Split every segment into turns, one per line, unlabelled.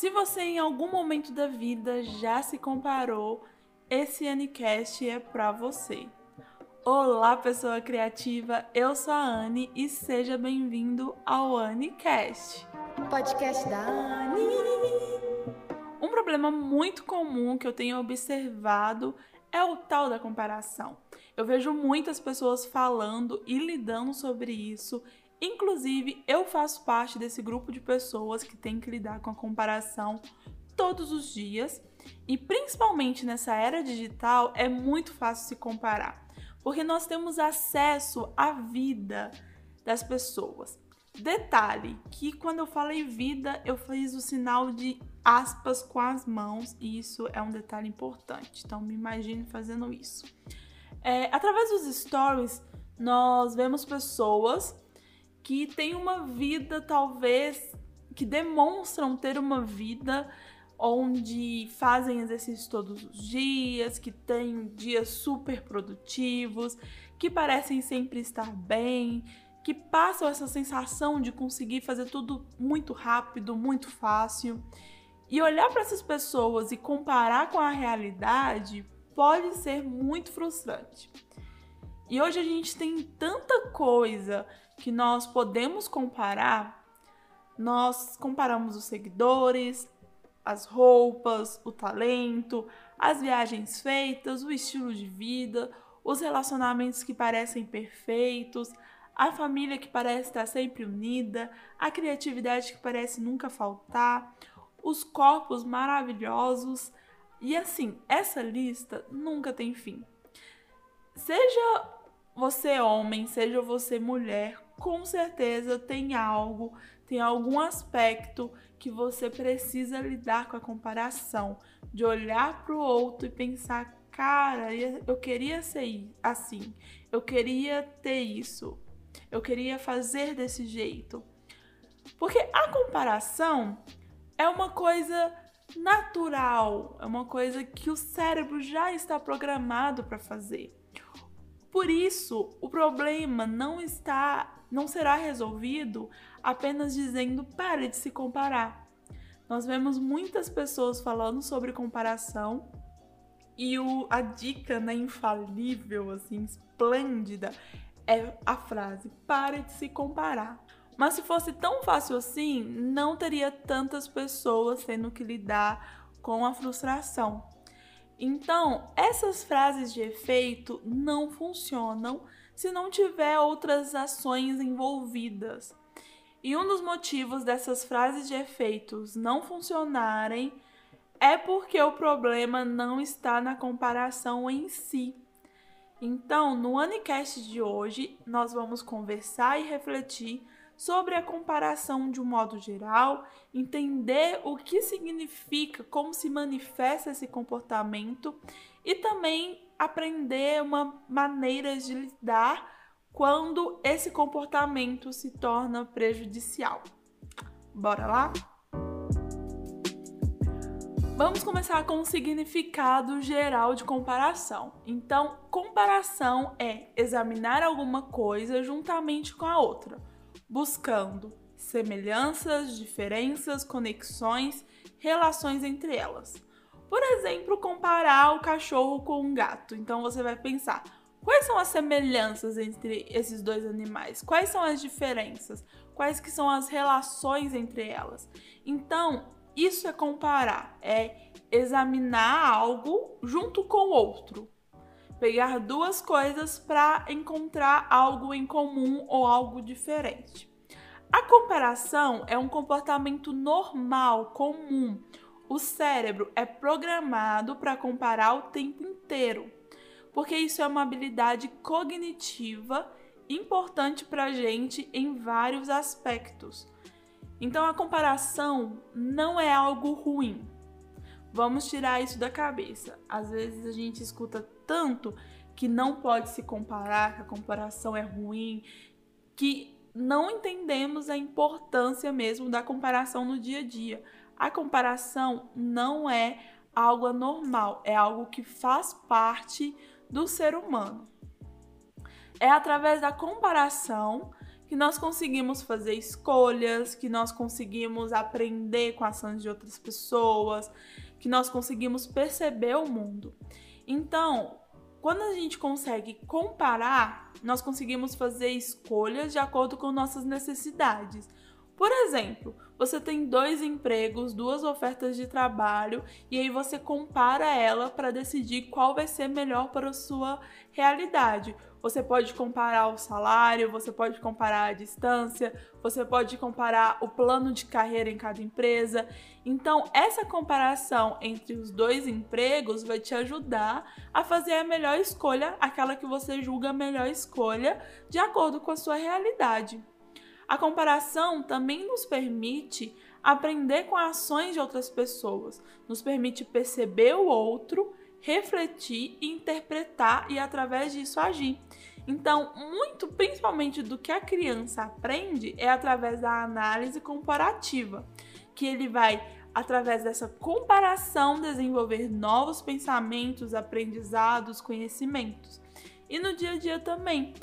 Se você em algum momento da vida já se comparou, esse Anicast é para você. Olá, pessoa criativa, eu sou a Anne e seja bem-vindo ao Anicast.
Podcast da Anne.
Um problema muito comum que eu tenho observado é o tal da comparação. Eu vejo muitas pessoas falando e lidando sobre isso Inclusive, eu faço parte desse grupo de pessoas que tem que lidar com a comparação todos os dias e principalmente nessa era digital é muito fácil se comparar, porque nós temos acesso à vida das pessoas. Detalhe que quando eu falei vida, eu fiz o sinal de aspas com as mãos e isso é um detalhe importante. Então me imagine fazendo isso. É, através dos stories, nós vemos pessoas que têm uma vida, talvez, que demonstram ter uma vida onde fazem exercício todos os dias, que têm dias super produtivos, que parecem sempre estar bem, que passam essa sensação de conseguir fazer tudo muito rápido, muito fácil. E olhar para essas pessoas e comparar com a realidade pode ser muito frustrante. E hoje a gente tem tanta coisa que nós podemos comparar, nós comparamos os seguidores, as roupas, o talento, as viagens feitas, o estilo de vida, os relacionamentos que parecem perfeitos, a família que parece estar sempre unida, a criatividade que parece nunca faltar, os corpos maravilhosos. E assim, essa lista nunca tem fim. Seja você homem, seja você mulher, com certeza tem algo, tem algum aspecto que você precisa lidar com a comparação, de olhar para o outro e pensar, cara, eu queria ser assim, eu queria ter isso, eu queria fazer desse jeito. Porque a comparação é uma coisa natural, é uma coisa que o cérebro já está programado para fazer. Por isso, o problema não está, não será resolvido apenas dizendo pare de se comparar. Nós vemos muitas pessoas falando sobre comparação e o, a dica né, infalível, assim, esplêndida, é a frase pare de se comparar. Mas se fosse tão fácil assim, não teria tantas pessoas tendo que lidar com a frustração. Então, essas frases de efeito não funcionam se não tiver outras ações envolvidas. E um dos motivos dessas frases de efeitos não funcionarem é porque o problema não está na comparação em si. Então, no Anicast de hoje, nós vamos conversar e refletir sobre a comparação de um modo geral, entender o que significa, como se manifesta esse comportamento e também aprender uma maneira de lidar quando esse comportamento se torna prejudicial. Bora lá? Vamos começar com o significado geral de comparação. Então, comparação é examinar alguma coisa juntamente com a outra buscando semelhanças, diferenças, conexões, relações entre elas. Por exemplo, comparar o cachorro com um gato. Então você vai pensar: quais são as semelhanças entre esses dois animais? Quais são as diferenças? Quais que são as relações entre elas? Então, isso é comparar, é examinar algo junto com outro. Pegar duas coisas para encontrar algo em comum ou algo diferente. A comparação é um comportamento normal, comum. O cérebro é programado para comparar o tempo inteiro, porque isso é uma habilidade cognitiva importante para a gente em vários aspectos. Então, a comparação não é algo ruim. Vamos tirar isso da cabeça. Às vezes a gente escuta tanto que não pode se comparar, que a comparação é ruim, que não entendemos a importância mesmo da comparação no dia a dia. A comparação não é algo anormal, é algo que faz parte do ser humano. É através da comparação que nós conseguimos fazer escolhas, que nós conseguimos aprender com ações de outras pessoas, que nós conseguimos perceber o mundo. Então, quando a gente consegue comparar, nós conseguimos fazer escolhas de acordo com nossas necessidades. Por exemplo, você tem dois empregos, duas ofertas de trabalho e aí você compara ela para decidir qual vai ser melhor para a sua realidade. Você pode comparar o salário, você pode comparar a distância, você pode comparar o plano de carreira em cada empresa. Então, essa comparação entre os dois empregos vai te ajudar a fazer a melhor escolha, aquela que você julga a melhor escolha, de acordo com a sua realidade. A comparação também nos permite aprender com ações de outras pessoas, nos permite perceber o outro, refletir, interpretar e através disso agir. Então, muito principalmente do que a criança aprende é através da análise comparativa, que ele vai através dessa comparação desenvolver novos pensamentos, aprendizados, conhecimentos. E no dia a dia também,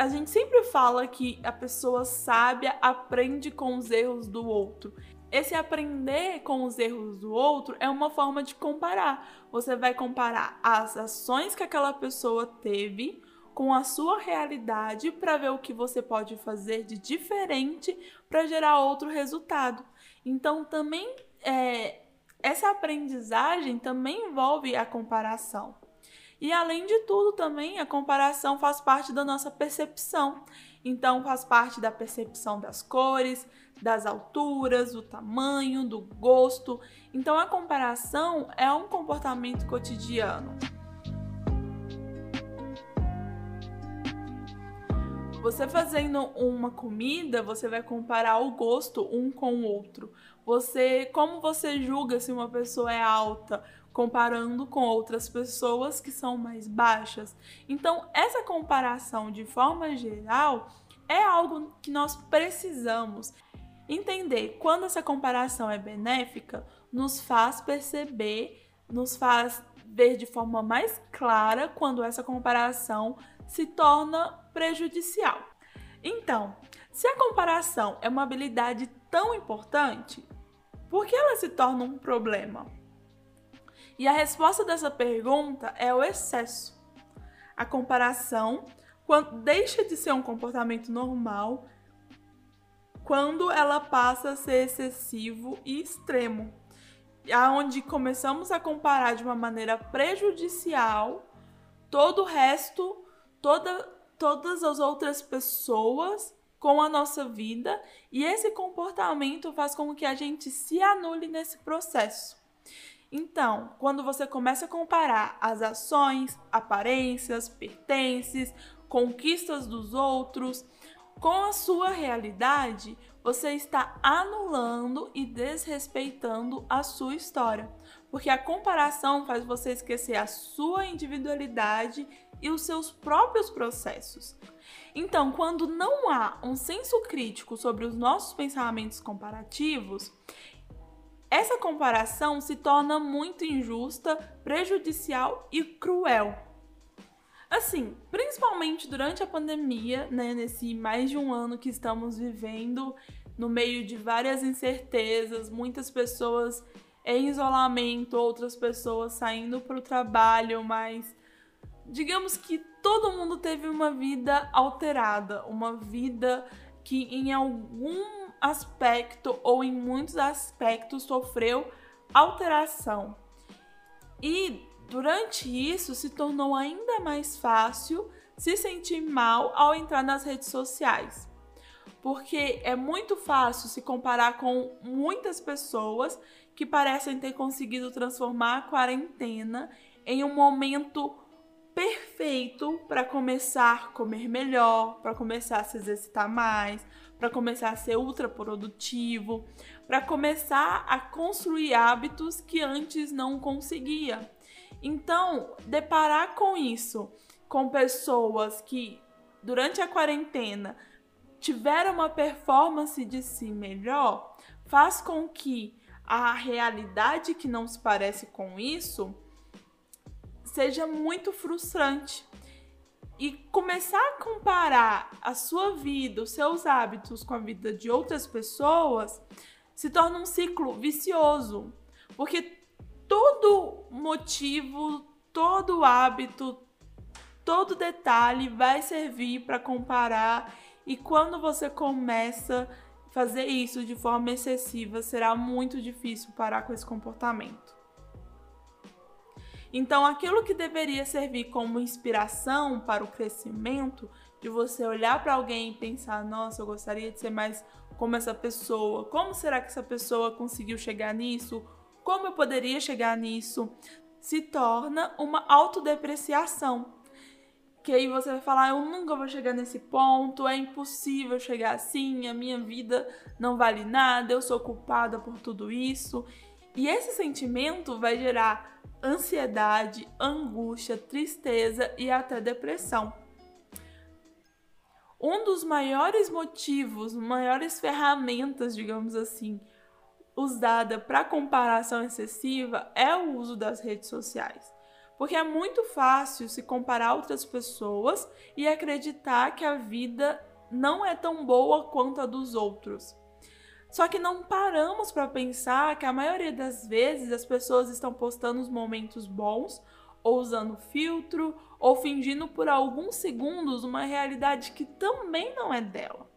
a gente sempre fala que a pessoa sábia aprende com os erros do outro. Esse aprender com os erros do outro é uma forma de comparar. Você vai comparar as ações que aquela pessoa teve com a sua realidade para ver o que você pode fazer de diferente para gerar outro resultado. Então, também é, essa aprendizagem também envolve a comparação. E além de tudo, também a comparação faz parte da nossa percepção. Então, faz parte da percepção das cores, das alturas, do tamanho, do gosto. Então, a comparação é um comportamento cotidiano. Você fazendo uma comida, você vai comparar o gosto um com o outro. Você, como você julga se uma pessoa é alta, comparando com outras pessoas que são mais baixas. Então, essa comparação de forma geral é algo que nós precisamos entender. Quando essa comparação é benéfica, nos faz perceber, nos faz ver de forma mais clara quando essa comparação se torna prejudicial. Então, se a comparação é uma habilidade tão importante, por que ela se torna um problema? E a resposta dessa pergunta é o excesso. A comparação quando deixa de ser um comportamento normal quando ela passa a ser excessivo e extremo, aonde começamos a comparar de uma maneira prejudicial todo o resto, toda, todas as outras pessoas com a nossa vida, e esse comportamento faz com que a gente se anule nesse processo. Então, quando você começa a comparar as ações, aparências, pertences, conquistas dos outros com a sua realidade, você está anulando e desrespeitando a sua história. Porque a comparação faz você esquecer a sua individualidade e os seus próprios processos. Então, quando não há um senso crítico sobre os nossos pensamentos comparativos, essa comparação se torna muito injusta, prejudicial e cruel. Assim, principalmente durante a pandemia, né, nesse mais de um ano que estamos vivendo, no meio de várias incertezas, muitas pessoas em isolamento, outras pessoas saindo para o trabalho, mas digamos que todo mundo teve uma vida alterada, uma vida que em algum aspecto ou em muitos aspectos sofreu alteração. E durante isso se tornou ainda mais fácil se sentir mal ao entrar nas redes sociais. Porque é muito fácil se comparar com muitas pessoas que parecem ter conseguido transformar a quarentena em um momento perfeito para começar a comer melhor, para começar a se exercitar mais, para começar a ser ultra produtivo, para começar a construir hábitos que antes não conseguia. Então, deparar com isso, com pessoas que durante a quarentena tiveram uma performance de si melhor, faz com que a realidade que não se parece com isso seja muito frustrante. E começar a comparar a sua vida, os seus hábitos com a vida de outras pessoas, se torna um ciclo vicioso. Porque todo motivo, todo hábito, todo detalhe vai servir para comparar e quando você começa a fazer isso de forma excessiva, será muito difícil parar com esse comportamento. Então, aquilo que deveria servir como inspiração para o crescimento, de você olhar para alguém e pensar: nossa, eu gostaria de ser mais como essa pessoa, como será que essa pessoa conseguiu chegar nisso? Como eu poderia chegar nisso? Se torna uma autodepreciação. Que aí você vai falar: eu nunca vou chegar nesse ponto, é impossível chegar assim, a minha vida não vale nada, eu sou culpada por tudo isso. E esse sentimento vai gerar ansiedade, angústia, tristeza e até depressão. Um dos maiores motivos, maiores ferramentas, digamos assim, usada para comparação excessiva é o uso das redes sociais. Porque é muito fácil se comparar outras pessoas e acreditar que a vida não é tão boa quanto a dos outros. Só que não paramos para pensar que a maioria das vezes as pessoas estão postando os momentos bons, ou usando filtro, ou fingindo por alguns segundos uma realidade que também não é dela.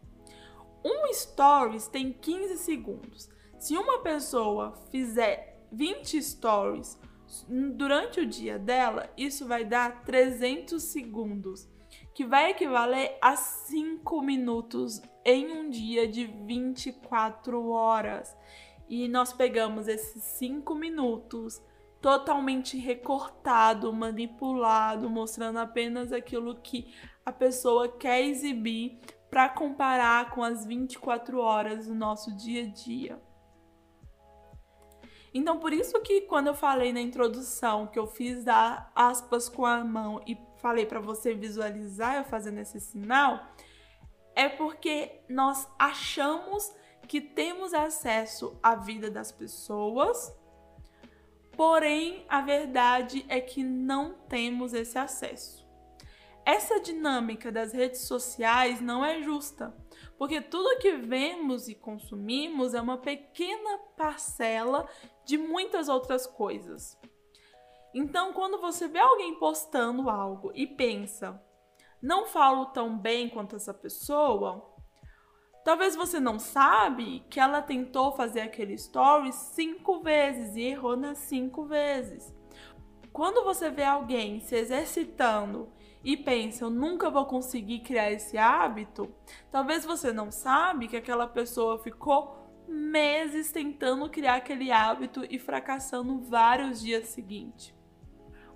Um stories tem 15 segundos. Se uma pessoa fizer 20 stories durante o dia dela, isso vai dar 300 segundos que vai equivaler a 5 minutos em um dia de 24 horas. E nós pegamos esses 5 minutos totalmente recortado, manipulado, mostrando apenas aquilo que a pessoa quer exibir para comparar com as 24 horas do nosso dia a dia. Então, por isso que quando eu falei na introdução que eu fiz dar aspas com a mão e falei para você visualizar eu fazendo esse sinal, é porque nós achamos que temos acesso à vida das pessoas, porém a verdade é que não temos esse acesso. Essa dinâmica das redes sociais não é justa, porque tudo que vemos e consumimos é uma pequena parcela de muitas outras coisas. Então, quando você vê alguém postando algo e pensa, não falo tão bem quanto essa pessoa, talvez você não sabe que ela tentou fazer aquele story cinco vezes e errou nas cinco vezes. Quando você vê alguém se exercitando e pensa, eu nunca vou conseguir criar esse hábito, talvez você não sabe que aquela pessoa ficou meses tentando criar aquele hábito e fracassando vários dias seguintes.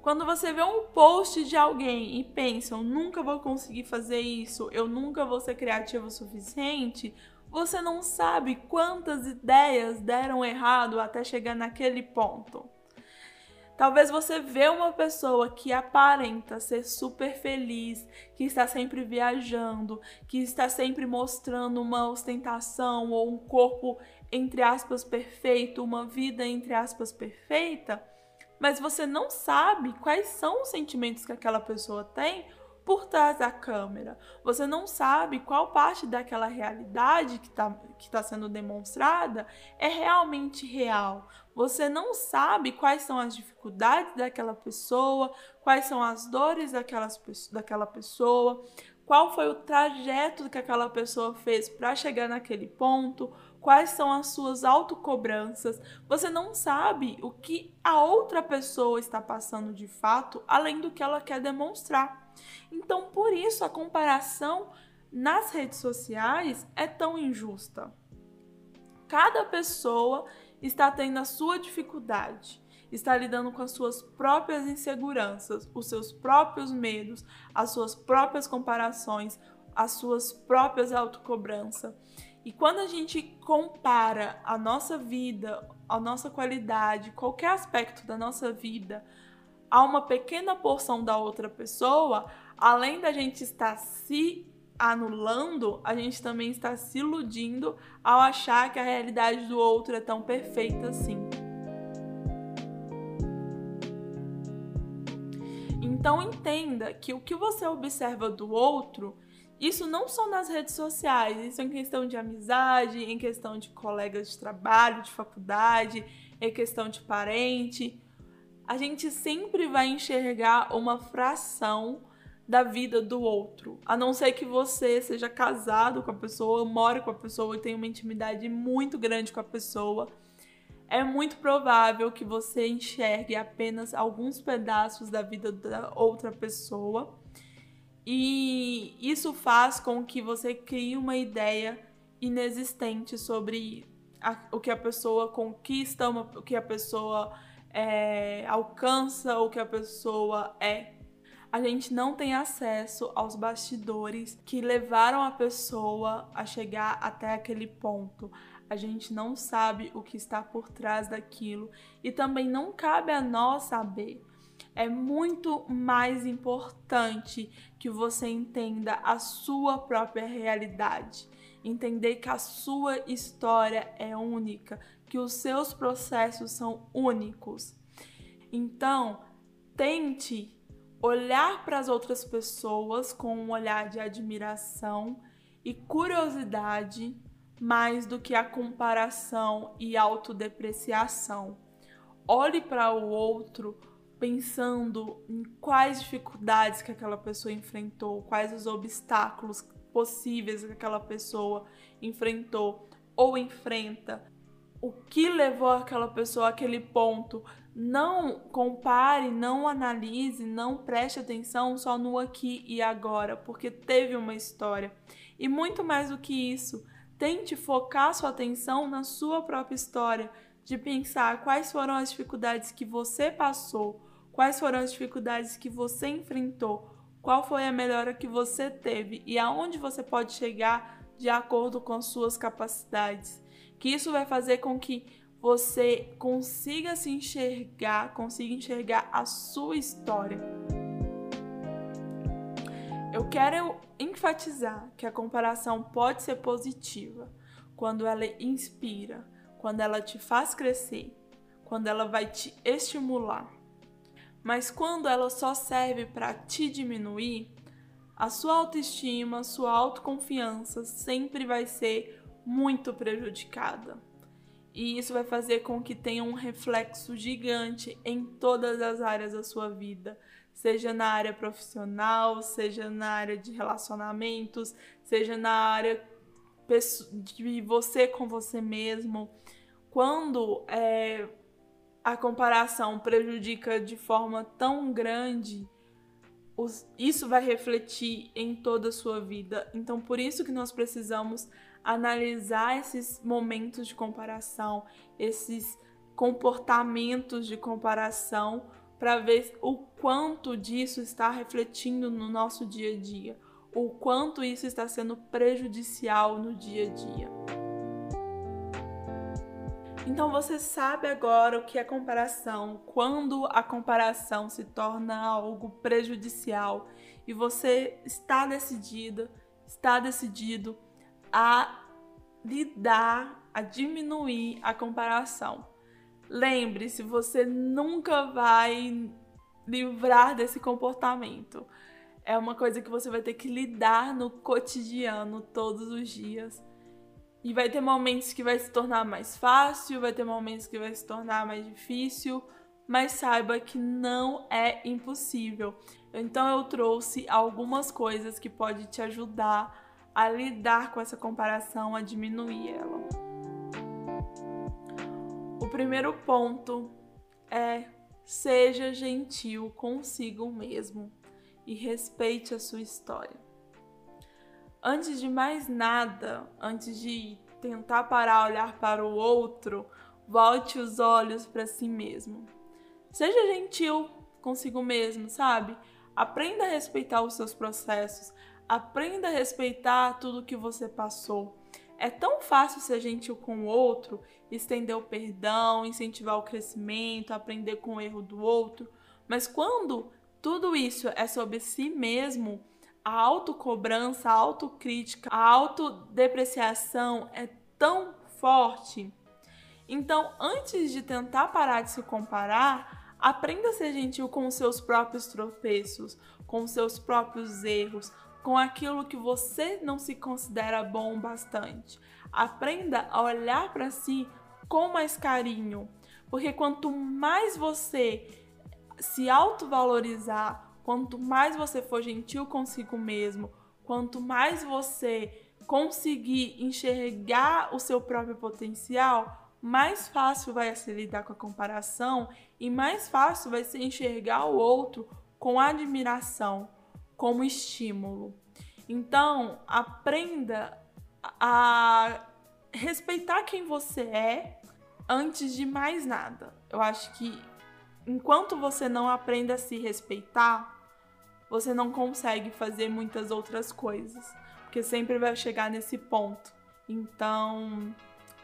Quando você vê um post de alguém e pensa, eu nunca vou conseguir fazer isso, eu nunca vou ser criativo o suficiente, você não sabe quantas ideias deram errado até chegar naquele ponto. Talvez você vê uma pessoa que aparenta ser super feliz, que está sempre viajando, que está sempre mostrando uma ostentação ou um corpo entre aspas perfeito, uma vida entre aspas perfeita, mas você não sabe quais são os sentimentos que aquela pessoa tem por trás da câmera. Você não sabe qual parte daquela realidade que está que tá sendo demonstrada é realmente real. Você não sabe quais são as dificuldades daquela pessoa, quais são as dores daquelas, daquela pessoa, qual foi o trajeto que aquela pessoa fez para chegar naquele ponto, quais são as suas autocobranças. Você não sabe o que a outra pessoa está passando de fato, além do que ela quer demonstrar. Então, por isso, a comparação nas redes sociais é tão injusta. Cada pessoa está tendo a sua dificuldade, está lidando com as suas próprias inseguranças, os seus próprios medos, as suas próprias comparações, as suas próprias autocobranças. E quando a gente compara a nossa vida, a nossa qualidade, qualquer aspecto da nossa vida a uma pequena porção da outra pessoa, além da gente estar se anulando, a gente também está se iludindo ao achar que a realidade do outro é tão perfeita assim. Então entenda que o que você observa do outro, isso não só nas redes sociais, isso em questão de amizade, em questão de colegas de trabalho, de faculdade, em questão de parente. A gente sempre vai enxergar uma fração da vida do outro. A não ser que você seja casado com a pessoa, mora com a pessoa e tenha uma intimidade muito grande com a pessoa. É muito provável que você enxergue apenas alguns pedaços da vida da outra pessoa. E isso faz com que você crie uma ideia inexistente sobre a, o que a pessoa conquista, uma, o que a pessoa é, alcança, o que a pessoa é a gente não tem acesso aos bastidores que levaram a pessoa a chegar até aquele ponto. A gente não sabe o que está por trás daquilo e também não cabe a nós saber. É muito mais importante que você entenda a sua própria realidade, entender que a sua história é única, que os seus processos são únicos. Então, tente olhar para as outras pessoas com um olhar de admiração e curiosidade mais do que a comparação e autodepreciação. Olhe para o outro pensando em quais dificuldades que aquela pessoa enfrentou, quais os obstáculos possíveis que aquela pessoa enfrentou ou enfrenta, o que levou aquela pessoa àquele ponto não compare, não analise, não preste atenção só no aqui e agora, porque teve uma história. E muito mais do que isso, tente focar sua atenção na sua própria história, de pensar quais foram as dificuldades que você passou, quais foram as dificuldades que você enfrentou, qual foi a melhora que você teve e aonde você pode chegar de acordo com suas capacidades. Que isso vai fazer com que você consiga se enxergar, consiga enxergar a sua história. Eu quero enfatizar que a comparação pode ser positiva quando ela inspira, quando ela te faz crescer, quando ela vai te estimular. Mas quando ela só serve para te diminuir, a sua autoestima, sua autoconfiança sempre vai ser muito prejudicada e isso vai fazer com que tenha um reflexo gigante em todas as áreas da sua vida, seja na área profissional, seja na área de relacionamentos, seja na área de você com você mesmo. Quando é, a comparação prejudica de forma tão grande, isso vai refletir em toda a sua vida. Então, por isso que nós precisamos analisar esses momentos de comparação, esses comportamentos de comparação, para ver o quanto disso está refletindo no nosso dia a dia, o quanto isso está sendo prejudicial no dia a dia. Então você sabe agora o que é comparação, quando a comparação se torna algo prejudicial e você está decidida, está decidido a lidar, a diminuir a comparação. Lembre-se, você nunca vai livrar desse comportamento. É uma coisa que você vai ter que lidar no cotidiano todos os dias. E vai ter momentos que vai se tornar mais fácil, vai ter momentos que vai se tornar mais difícil, mas saiba que não é impossível. Então eu trouxe algumas coisas que pode te ajudar a lidar com essa comparação, a diminuir ela. O primeiro ponto é seja gentil consigo mesmo e respeite a sua história. Antes de mais nada, antes de tentar parar olhar para o outro, volte os olhos para si mesmo. Seja gentil consigo mesmo, sabe? Aprenda a respeitar os seus processos, Aprenda a respeitar tudo que você passou. É tão fácil ser gentil com o outro, estender o perdão, incentivar o crescimento, aprender com o erro do outro, mas quando tudo isso é sobre si mesmo, a autocobrança, a autocrítica, a autodepreciação é tão forte. Então, antes de tentar parar de se comparar, Aprenda a ser gentil com os seus próprios tropeços, com os seus próprios erros, com aquilo que você não se considera bom bastante. Aprenda a olhar para si com mais carinho, porque quanto mais você se autovalorizar, quanto mais você for gentil consigo mesmo, quanto mais você conseguir enxergar o seu próprio potencial, mais fácil vai ser lidar com a comparação e mais fácil vai ser enxergar o outro com admiração, como estímulo. Então, aprenda a respeitar quem você é antes de mais nada. Eu acho que enquanto você não aprenda a se respeitar, você não consegue fazer muitas outras coisas, porque sempre vai chegar nesse ponto. Então,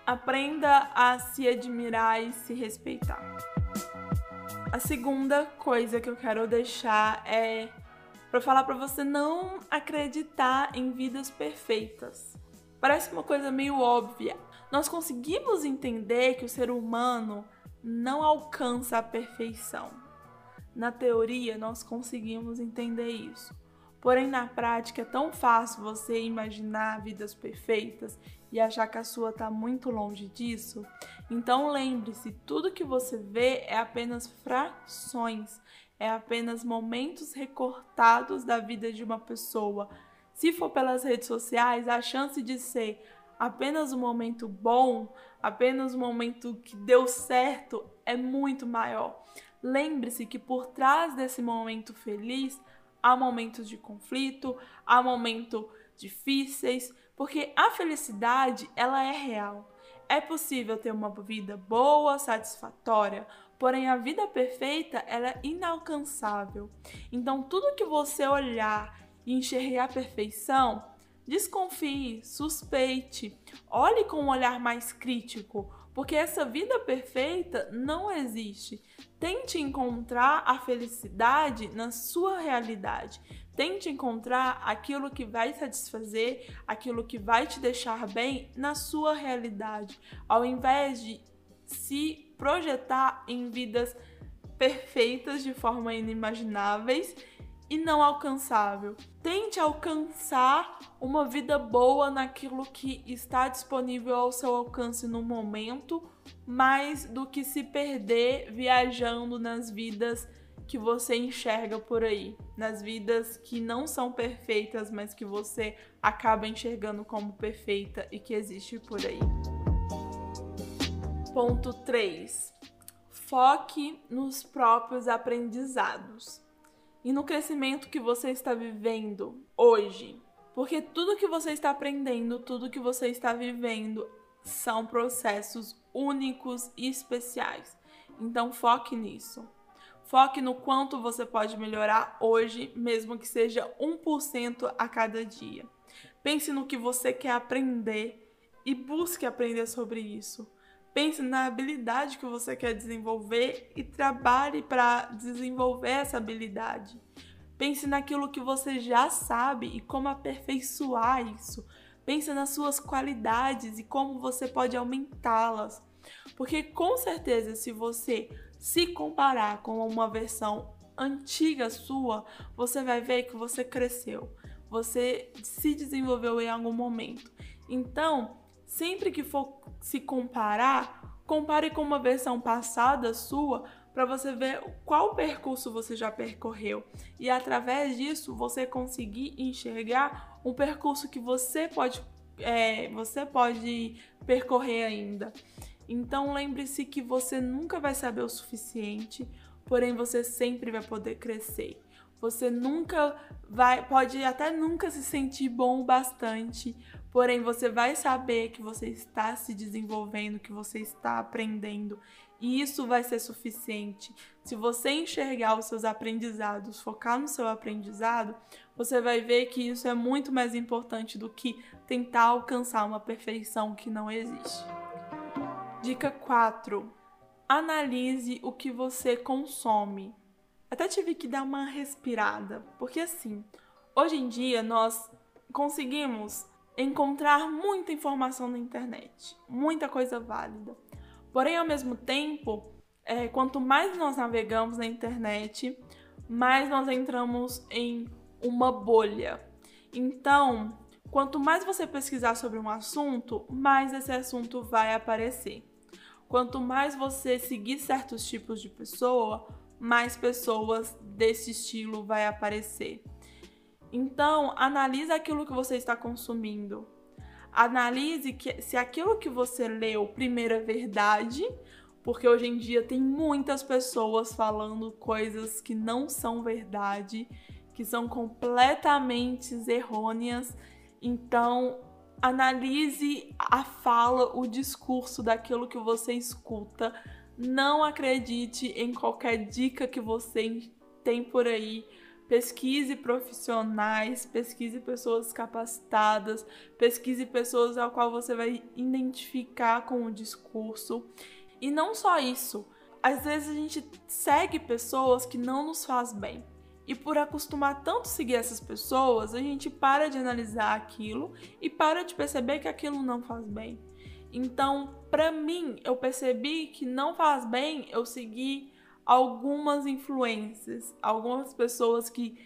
aprenda a se admirar e se respeitar. A segunda coisa que eu quero deixar é para falar para você não acreditar em vidas perfeitas. Parece uma coisa meio óbvia. Nós conseguimos entender que o ser humano não alcança a perfeição. Na teoria, nós conseguimos entender isso. Porém, na prática, é tão fácil você imaginar vidas perfeitas e achar que a sua está muito longe disso. Então, lembre-se: tudo que você vê é apenas frações, é apenas momentos recortados da vida de uma pessoa. Se for pelas redes sociais, a chance de ser apenas um momento bom, apenas um momento que deu certo, é muito maior. Lembre-se que por trás desse momento feliz há momentos de conflito, há momentos difíceis, porque a felicidade ela é real. É possível ter uma vida boa, satisfatória, porém a vida perfeita ela é inalcançável. Então tudo que você olhar e enxergar a perfeição, desconfie, suspeite, olhe com um olhar mais crítico, porque essa vida perfeita não existe. Tente encontrar a felicidade na sua realidade. Tente encontrar aquilo que vai satisfazer, aquilo que vai te deixar bem na sua realidade, ao invés de se projetar em vidas perfeitas de forma inimagináveis e não alcançável. Tente alcançar uma vida boa naquilo que está disponível ao seu alcance no momento, mais do que se perder viajando nas vidas que você enxerga por aí, nas vidas que não são perfeitas, mas que você acaba enxergando como perfeita e que existe por aí. Ponto 3. Foque nos próprios aprendizados e no crescimento que você está vivendo hoje. Porque tudo que você está aprendendo, tudo que você está vivendo são processos únicos e especiais. Então foque nisso. Foque no quanto você pode melhorar hoje, mesmo que seja 1% a cada dia. Pense no que você quer aprender e busque aprender sobre isso. Pense na habilidade que você quer desenvolver e trabalhe para desenvolver essa habilidade. Pense naquilo que você já sabe e como aperfeiçoar isso. Pense nas suas qualidades e como você pode aumentá-las. Porque com certeza, se você se comparar com uma versão antiga sua, você vai ver que você cresceu, você se desenvolveu em algum momento. Então, sempre que for se comparar, compare com uma versão passada sua para você ver qual percurso você já percorreu e através disso você conseguir enxergar um percurso que você pode é, você pode percorrer ainda. Então lembre-se que você nunca vai saber o suficiente, porém você sempre vai poder crescer. Você nunca vai, pode até nunca se sentir bom o bastante, porém você vai saber que você está se desenvolvendo, que você está aprendendo, e isso vai ser suficiente. Se você enxergar os seus aprendizados, focar no seu aprendizado, você vai ver que isso é muito mais importante do que tentar alcançar uma perfeição que não existe. Dica 4. Analise o que você consome. Até tive que dar uma respirada, porque assim, hoje em dia nós conseguimos encontrar muita informação na internet, muita coisa válida. Porém, ao mesmo tempo, é, quanto mais nós navegamos na internet, mais nós entramos em uma bolha. Então, quanto mais você pesquisar sobre um assunto, mais esse assunto vai aparecer. Quanto mais você seguir certos tipos de pessoa, mais pessoas desse estilo vai aparecer. Então, analise aquilo que você está consumindo. Analise que, se aquilo que você leu primeiro é verdade, porque hoje em dia tem muitas pessoas falando coisas que não são verdade, que são completamente errôneas. Então, analise a fala, o discurso daquilo que você escuta. Não acredite em qualquer dica que você tem por aí pesquise profissionais, pesquise pessoas capacitadas, pesquise pessoas ao qual você vai identificar com o discurso. E não só isso, às vezes a gente segue pessoas que não nos faz bem. E por acostumar tanto seguir essas pessoas, a gente para de analisar aquilo e para de perceber que aquilo não faz bem. Então, para mim, eu percebi que não faz bem eu seguir algumas influências, algumas pessoas que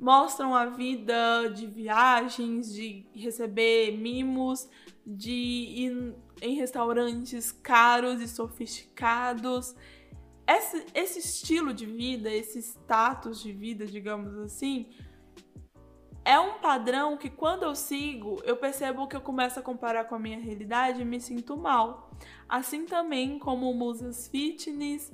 mostram a vida de viagens, de receber mimos, de ir em restaurantes caros e sofisticados. Esse, esse estilo de vida, esse status de vida, digamos assim, é um padrão que quando eu sigo, eu percebo que eu começo a comparar com a minha realidade e me sinto mal. Assim também como musas fitness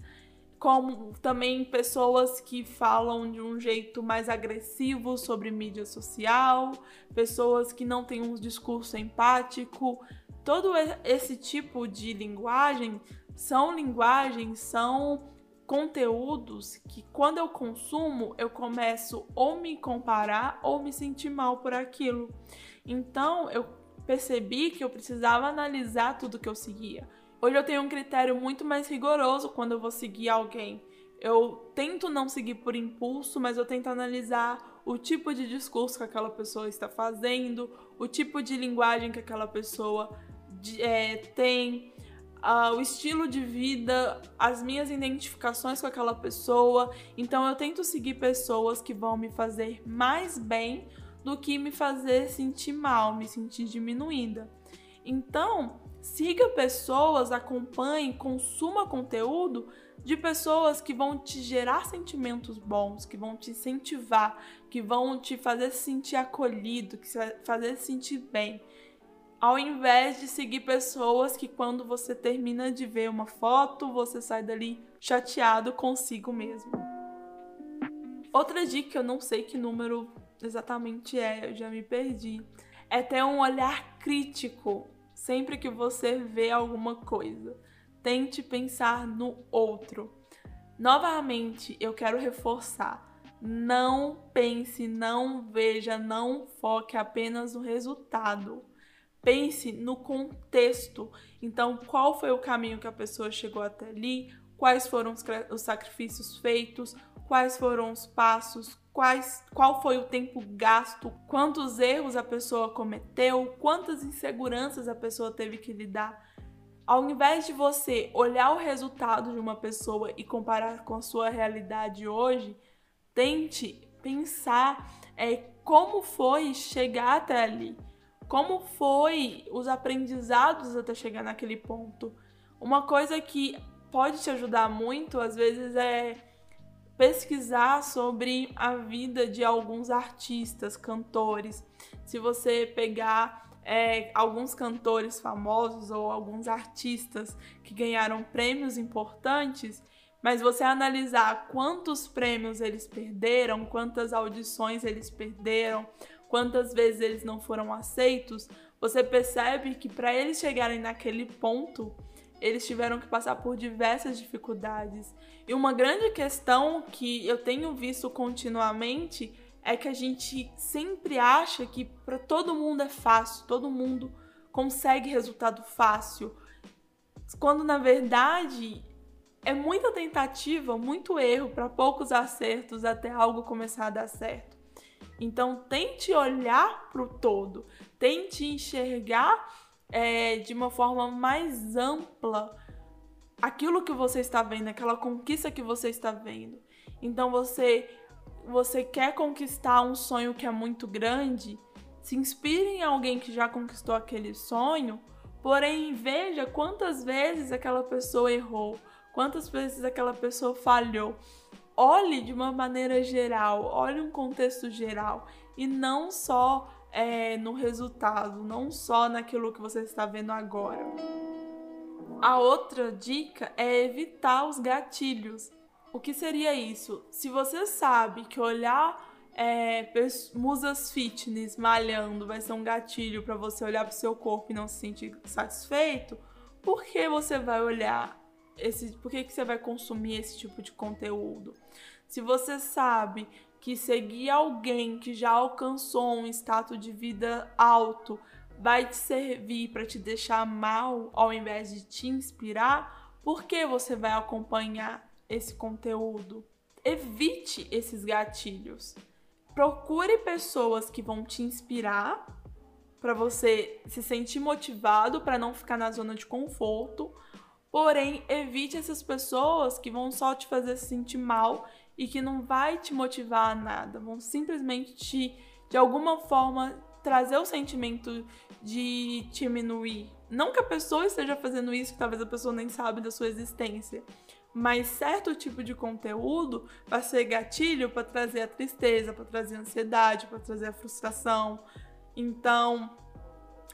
como também pessoas que falam de um jeito mais agressivo sobre mídia social, pessoas que não têm um discurso empático. Todo esse tipo de linguagem são linguagens, são conteúdos que quando eu consumo, eu começo ou me comparar ou me sentir mal por aquilo. Então, eu percebi que eu precisava analisar tudo que eu seguia. Hoje eu tenho um critério muito mais rigoroso quando eu vou seguir alguém. Eu tento não seguir por impulso, mas eu tento analisar o tipo de discurso que aquela pessoa está fazendo, o tipo de linguagem que aquela pessoa é, tem, uh, o estilo de vida, as minhas identificações com aquela pessoa. Então eu tento seguir pessoas que vão me fazer mais bem do que me fazer sentir mal, me sentir diminuída. Então, Siga pessoas, acompanhe, consuma conteúdo de pessoas que vão te gerar sentimentos bons, que vão te incentivar, que vão te fazer se sentir acolhido, que fazer se sentir bem. Ao invés de seguir pessoas que quando você termina de ver uma foto, você sai dali chateado consigo mesmo. Outra dica, eu não sei que número exatamente é, eu já me perdi, é ter um olhar crítico Sempre que você vê alguma coisa, tente pensar no outro. Novamente, eu quero reforçar. Não pense, não veja, não foque apenas no resultado. Pense no contexto. Então, qual foi o caminho que a pessoa chegou até ali? Quais foram os sacrifícios feitos? Quais foram os passos? quais, qual foi o tempo gasto, quantos erros a pessoa cometeu, quantas inseguranças a pessoa teve que lidar. Ao invés de você olhar o resultado de uma pessoa e comparar com a sua realidade hoje, tente pensar é, como foi chegar até ali, como foi os aprendizados até chegar naquele ponto. Uma coisa que pode te ajudar muito, às vezes, é pesquisar sobre a vida de alguns artistas, cantores. Se você pegar é, alguns cantores famosos ou alguns artistas que ganharam prêmios importantes, mas você analisar quantos prêmios eles perderam, quantas audições eles perderam, quantas vezes eles não foram aceitos, você percebe que para eles chegarem naquele ponto, eles tiveram que passar por diversas dificuldades. E uma grande questão que eu tenho visto continuamente é que a gente sempre acha que para todo mundo é fácil, todo mundo consegue resultado fácil, quando na verdade é muita tentativa, muito erro para poucos acertos até algo começar a dar certo. Então tente olhar para o todo, tente enxergar é, de uma forma mais ampla aquilo que você está vendo, aquela conquista que você está vendo. Então você você quer conquistar um sonho que é muito grande, se inspire em alguém que já conquistou aquele sonho, porém veja quantas vezes aquela pessoa errou, quantas vezes aquela pessoa falhou. Olhe de uma maneira geral, olhe um contexto geral e não só é, no resultado, não só naquilo que você está vendo agora. A outra dica é evitar os gatilhos. O que seria isso? Se você sabe que olhar é, musas fitness malhando vai ser um gatilho para você olhar para o seu corpo e não se sentir satisfeito, por que você vai olhar esse, por que, que você vai consumir esse tipo de conteúdo? Se você sabe que seguir alguém que já alcançou um status de vida alto vai te servir para te deixar mal ao invés de te inspirar, por que você vai acompanhar esse conteúdo? Evite esses gatilhos. Procure pessoas que vão te inspirar para você se sentir motivado para não ficar na zona de conforto. Porém, evite essas pessoas que vão só te fazer se sentir mal e que não vai te motivar a nada, vão simplesmente te, de alguma forma, trazer o sentimento de diminuir. Não que a pessoa esteja fazendo isso, que talvez a pessoa nem sabe da sua existência, mas certo tipo de conteúdo vai ser gatilho para trazer a tristeza, para trazer a ansiedade, para trazer a frustração. Então,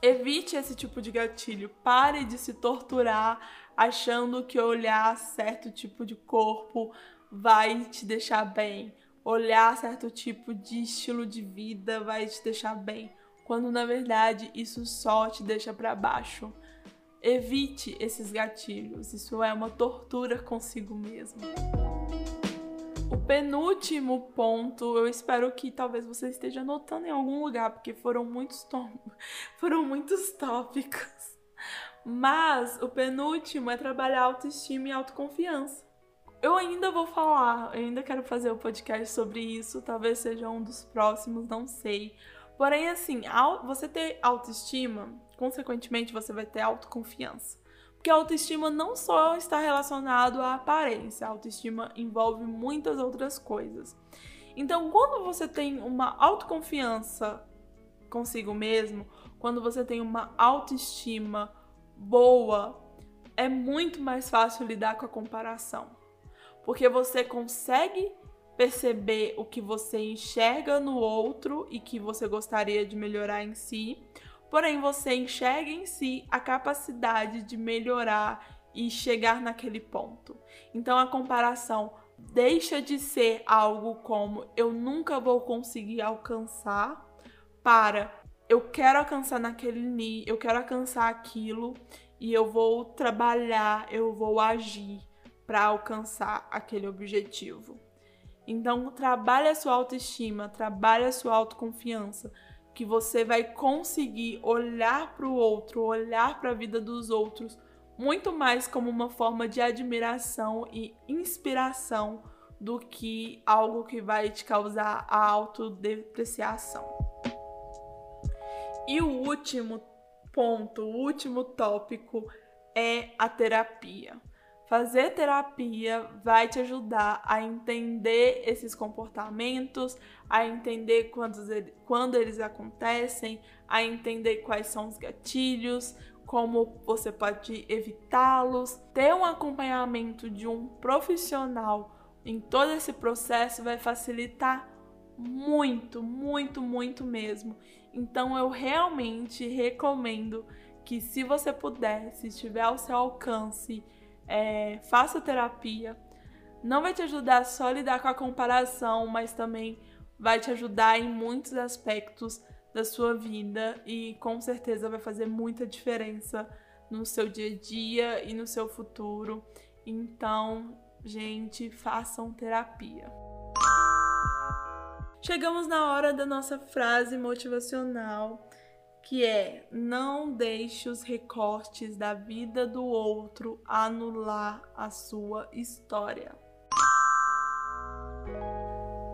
evite esse tipo de gatilho. Pare de se torturar achando que olhar certo tipo de corpo vai te deixar bem. Olhar certo tipo de estilo de vida vai te deixar bem, quando na verdade isso só te deixa para baixo. Evite esses gatilhos, isso é uma tortura consigo mesmo. O penúltimo ponto, eu espero que talvez você esteja anotando em algum lugar, porque foram muitos, foram muitos tópicos. Mas o penúltimo é trabalhar autoestima e autoconfiança. Eu ainda vou falar, eu ainda quero fazer o um podcast sobre isso, talvez seja um dos próximos, não sei. Porém, assim, você ter autoestima, consequentemente, você vai ter autoconfiança. Porque a autoestima não só está relacionado à aparência, a autoestima envolve muitas outras coisas. Então, quando você tem uma autoconfiança consigo mesmo, quando você tem uma autoestima boa, é muito mais fácil lidar com a comparação porque você consegue perceber o que você enxerga no outro e que você gostaria de melhorar em si, porém você enxerga em si a capacidade de melhorar e chegar naquele ponto. Então a comparação deixa de ser algo como eu nunca vou conseguir alcançar para eu quero alcançar naquele nível, eu quero alcançar aquilo e eu vou trabalhar, eu vou agir para alcançar aquele objetivo. Então, trabalhe a sua autoestima, trabalhe a sua autoconfiança, que você vai conseguir olhar para o outro, olhar para a vida dos outros muito mais como uma forma de admiração e inspiração do que algo que vai te causar a autodepreciação. E o último ponto, o último tópico é a terapia. Fazer terapia vai te ajudar a entender esses comportamentos, a entender quando eles acontecem, a entender quais são os gatilhos, como você pode evitá-los. Ter um acompanhamento de um profissional em todo esse processo vai facilitar muito, muito, muito mesmo. Então eu realmente recomendo que se você puder, se estiver ao seu alcance, é, faça terapia. Não vai te ajudar só a lidar com a comparação, mas também vai te ajudar em muitos aspectos da sua vida e com certeza vai fazer muita diferença no seu dia a dia e no seu futuro. Então, gente, façam terapia. Chegamos na hora da nossa frase motivacional que é não deixe os recortes da vida do outro anular a sua história.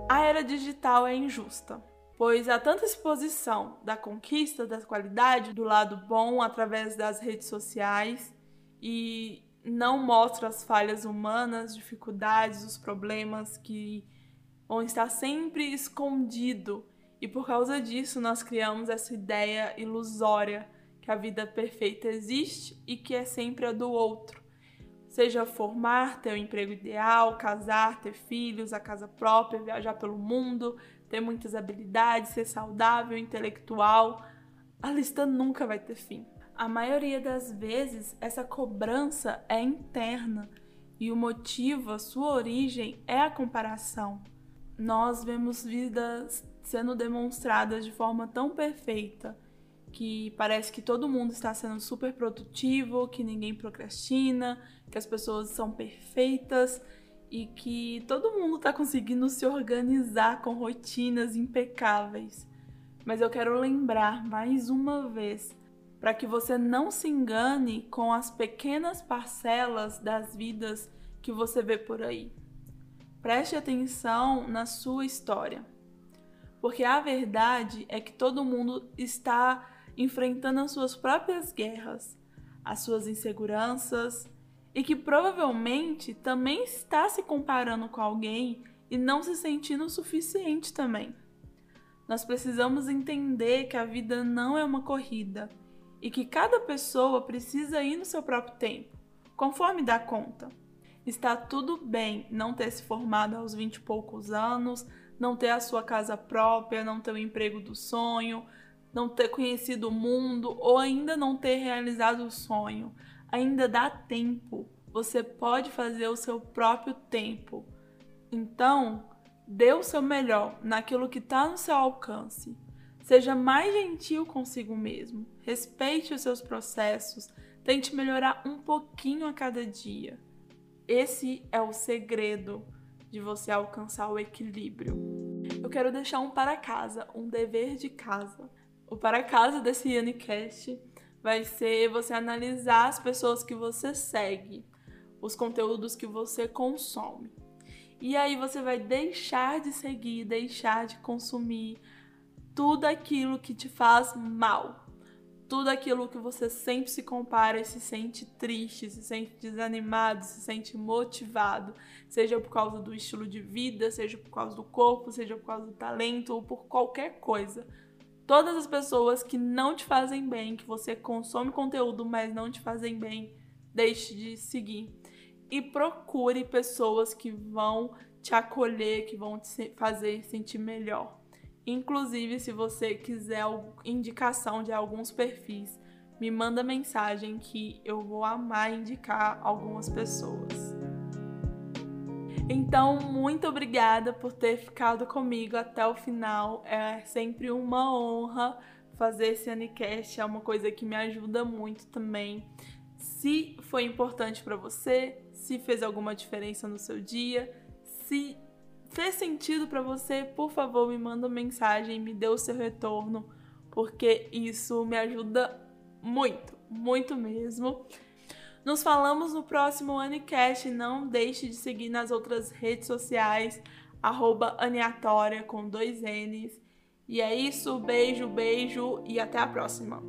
A era digital é injusta, pois há tanta exposição da conquista da qualidade do lado bom através das redes sociais e não mostra as falhas humanas, dificuldades, os problemas que vão estar sempre escondido. E por causa disso, nós criamos essa ideia ilusória que a vida perfeita existe e que é sempre a do outro. Seja formar, ter o um emprego ideal, casar, ter filhos, a casa própria, viajar pelo mundo, ter muitas habilidades, ser saudável, intelectual, a lista nunca vai ter fim. A maioria das vezes, essa cobrança é interna e o motivo, a sua origem é a comparação. Nós vemos vidas sendo demonstradas de forma tão perfeita que parece que todo mundo está sendo super produtivo, que ninguém procrastina, que as pessoas são perfeitas e que todo mundo está conseguindo se organizar com rotinas impecáveis. Mas eu quero lembrar mais uma vez para que você não se engane com as pequenas parcelas das vidas que você vê por aí. Preste atenção na sua história. Porque a verdade é que todo mundo está enfrentando as suas próprias guerras, as suas inseguranças, e que provavelmente também está se comparando com alguém e não se sentindo o suficiente também. Nós precisamos entender que a vida não é uma corrida e que cada pessoa precisa ir no seu próprio tempo, conforme dá conta. Está tudo bem não ter se formado aos 20 e poucos anos, não ter a sua casa própria, não ter o emprego do sonho, não ter conhecido o mundo ou ainda não ter realizado o sonho ainda dá tempo. Você pode fazer o seu próprio tempo. Então, dê o seu melhor naquilo que está no seu alcance. Seja mais gentil consigo mesmo. Respeite os seus processos. Tente melhorar um pouquinho a cada dia. Esse é o segredo de você alcançar o equilíbrio. Eu quero deixar um para casa, um dever de casa. O para casa desse Unicast vai ser você analisar as pessoas que você segue, os conteúdos que você consome. E aí você vai deixar de seguir, deixar de consumir tudo aquilo que te faz mal. Tudo aquilo que você sempre se compara e se sente triste, se sente desanimado, se sente motivado, seja por causa do estilo de vida, seja por causa do corpo, seja por causa do talento ou por qualquer coisa todas as pessoas que não te fazem bem, que você consome conteúdo, mas não te fazem bem, deixe de seguir. E procure pessoas que vão te acolher, que vão te fazer sentir melhor. Inclusive, se você quiser indicação de alguns perfis, me manda mensagem que eu vou amar indicar algumas pessoas. Então, muito obrigada por ter ficado comigo até o final. É sempre uma honra fazer esse Anicast, é uma coisa que me ajuda muito também. Se foi importante para você, se fez alguma diferença no seu dia, se fez sentido para você, por favor, me manda uma mensagem, me dê o seu retorno, porque isso me ajuda muito, muito mesmo. Nos falamos no próximo Anicast. Não deixe de seguir nas outras redes sociais, arroba Aniatória com dois N's. E é isso, beijo, beijo e até a próxima.